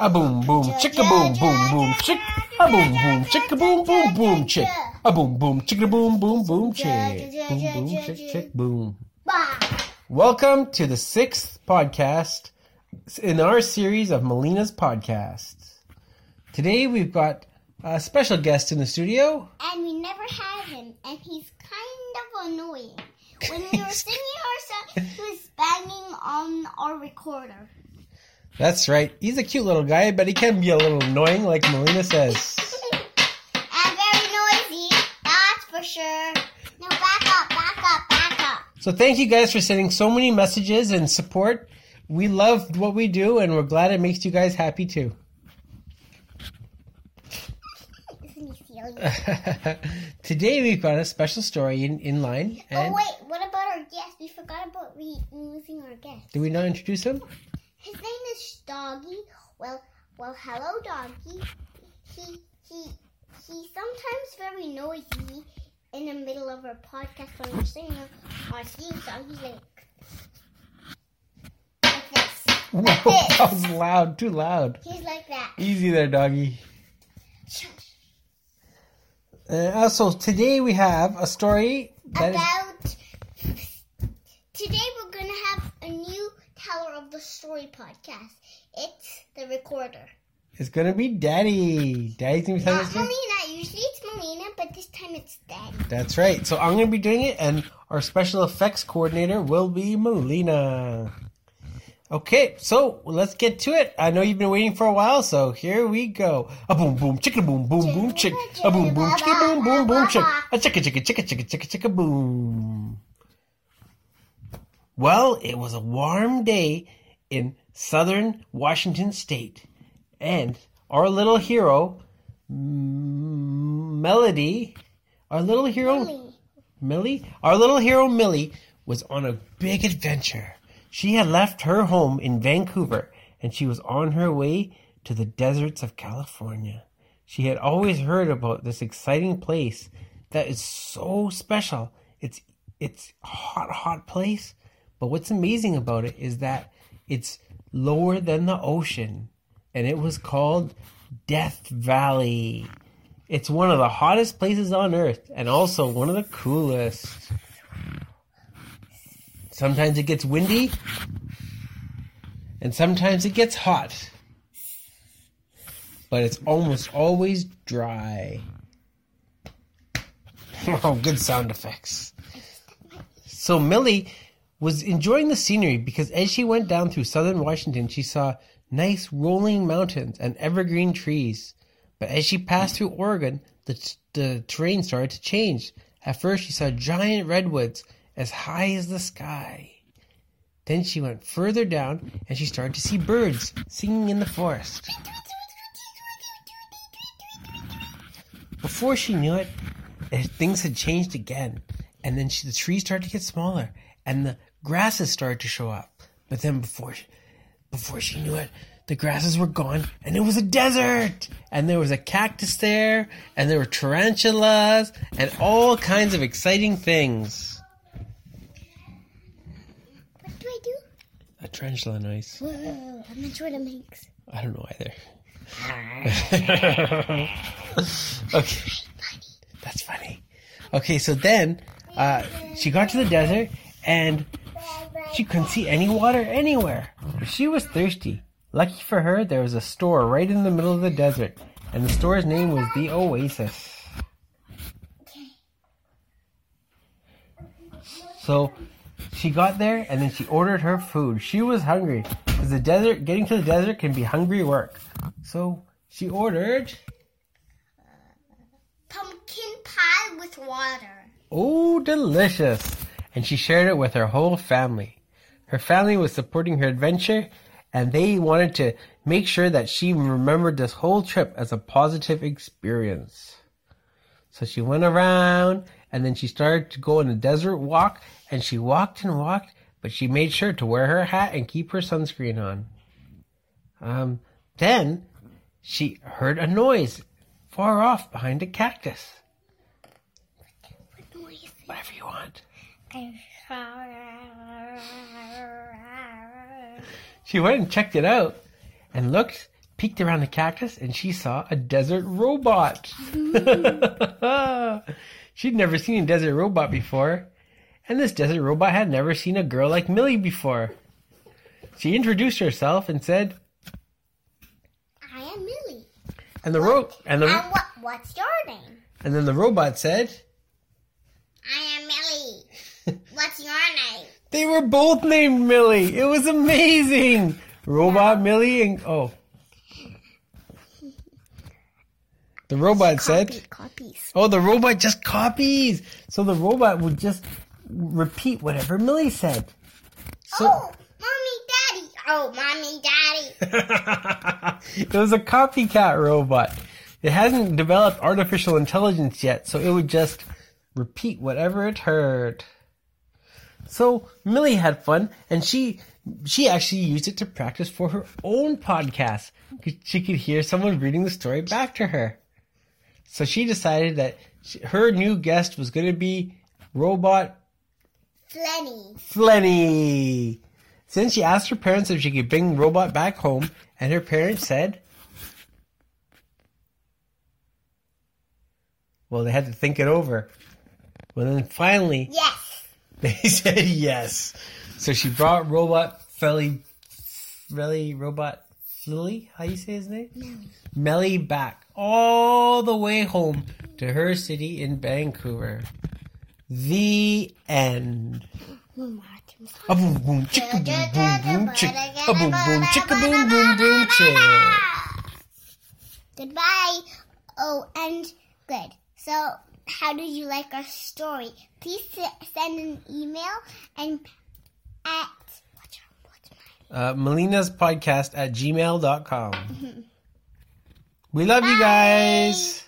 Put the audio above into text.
A boom boom chicka boom boom boom chick. A boom boom chicka boom boom boom chick. A boom boom chicka boom boom boom chick. Boom boom chick chick boom. Welcome to the sixth podcast in our series of Melina's podcasts. Today we've got a special guest in the studio. and we never had him, and he's kind of annoying. When we were singing our song, he was banging on our recorder. That's right. He's a cute little guy, but he can be a little annoying, like Melina says. and uh, very noisy, that's for sure. No, back up, back up, back up. So thank you guys for sending so many messages and support. We love what we do, and we're glad it makes you guys happy too. Isn't he silly? Today we've got a special story in, in line. oh, wait, what about our guest? We forgot about re- losing our guest. did we not introduce him? His name is Doggy. Well, well, hello, Doggy. He he he's sometimes very noisy in the middle of our podcast when we're singing our theme song. He's like like this, Whoa, like that was loud, too loud. He's like that. Easy there, doggy. Uh, also, today we have a story that is, About today, we're gonna have a new teller of the story podcast. It's the recorder. It's going to be Daddy. Daddy's to be telling Not us. Melina. Usually it's Melina, but this time it's Daddy. That's right. So I'm going to be doing it, and our special effects coordinator will be Melina. Okay, so let's get to it. I know you've been waiting for a while, so here we go. A boom boom chicka boom boom boom chick. A boom boom chicka boom boom boom chick. A chicka chicka chicka chicka chicka chicka boom. Well, it was a warm day in southern Washington state, and our little hero, M- Melody, our little hero. Millie. Millie, our little hero Millie, was on a big adventure. She had left her home in Vancouver and she was on her way to the deserts of California. She had always heard about this exciting place that is so special. It's it's a hot, hot place, but what's amazing about it is that it's lower than the ocean, and it was called Death Valley. It's one of the hottest places on earth and also one of the coolest. Sometimes it gets windy and sometimes it gets hot. But it's almost always dry. Oh, good sound effects. So Millie was enjoying the scenery because as she went down through southern Washington, she saw nice rolling mountains and evergreen trees. But as she passed through Oregon, the, the terrain started to change. At first, she saw giant redwoods as high as the sky. Then she went further down and she started to see birds singing in the forest. Before she knew it, things had changed again. And then she, the trees started to get smaller and the grasses started to show up. But then before she, before she knew it, the grasses were gone and it was a desert. And there was a cactus there and there were tarantulas and all kinds of exciting things. What do I do? A tarantula noise. Whoa, I'm not sure what it makes. I don't know either. okay. That's funny. Okay, so then uh, she got to the desert and she couldn't see any water anywhere. She was thirsty. Lucky for her, there was a store right in the middle of the desert, and the store's name was the Oasis. So she got there and then she ordered her food. She was hungry because the desert, getting to the desert can be hungry work. So she ordered, Pumpkin pie with water. oh, delicious. And she shared it with her whole family. Her family was supporting her adventure and they wanted to make sure that she remembered this whole trip as a positive experience. So she went around and then she started to go on a desert walk and she walked and walked, but she made sure to wear her hat and keep her sunscreen on. Um, then she heard a noise far off behind a cactus. What noise? Whatever you want. She went and checked it out and looked, peeked around the cactus and she saw a desert robot. She'd never seen a desert robot before, and this desert robot had never seen a girl like Millie before. She introduced herself and said, I am Millie. and the ro- and the And what, what's your name? and then the robot said, I am Millie. What's your name? They were both named Millie. It was amazing. Robot Millie and oh. The robot said, copies. Oh, the robot just copies. So the robot would just repeat whatever Millie said. So oh, mommy, daddy. Oh, mommy, daddy. it was a copycat robot. It hasn't developed artificial intelligence yet, so it would just repeat whatever it heard. So Millie had fun, and she she actually used it to practice for her own podcast. She could hear someone reading the story back to her. So she decided that she, her new guest was going to be Robot Flenny. Flenny. Then she asked her parents if she could bring Robot back home, and her parents said, well, they had to think it over. Well, then finally, Yes. they said yes. So she brought Robot Felly, Felly, Robot Flilly, how you say his name? Melly. Melly back all the way home to her city in Vancouver. The end. A boom boom chicka boom boom boom chick. A boom boom chicka boom boom boom chick. Goodbye. Oh, and good. So, how did you like our story? Please send an email and at what's your, what's my Uh, Melina's podcast at gmail.com. We love you guys.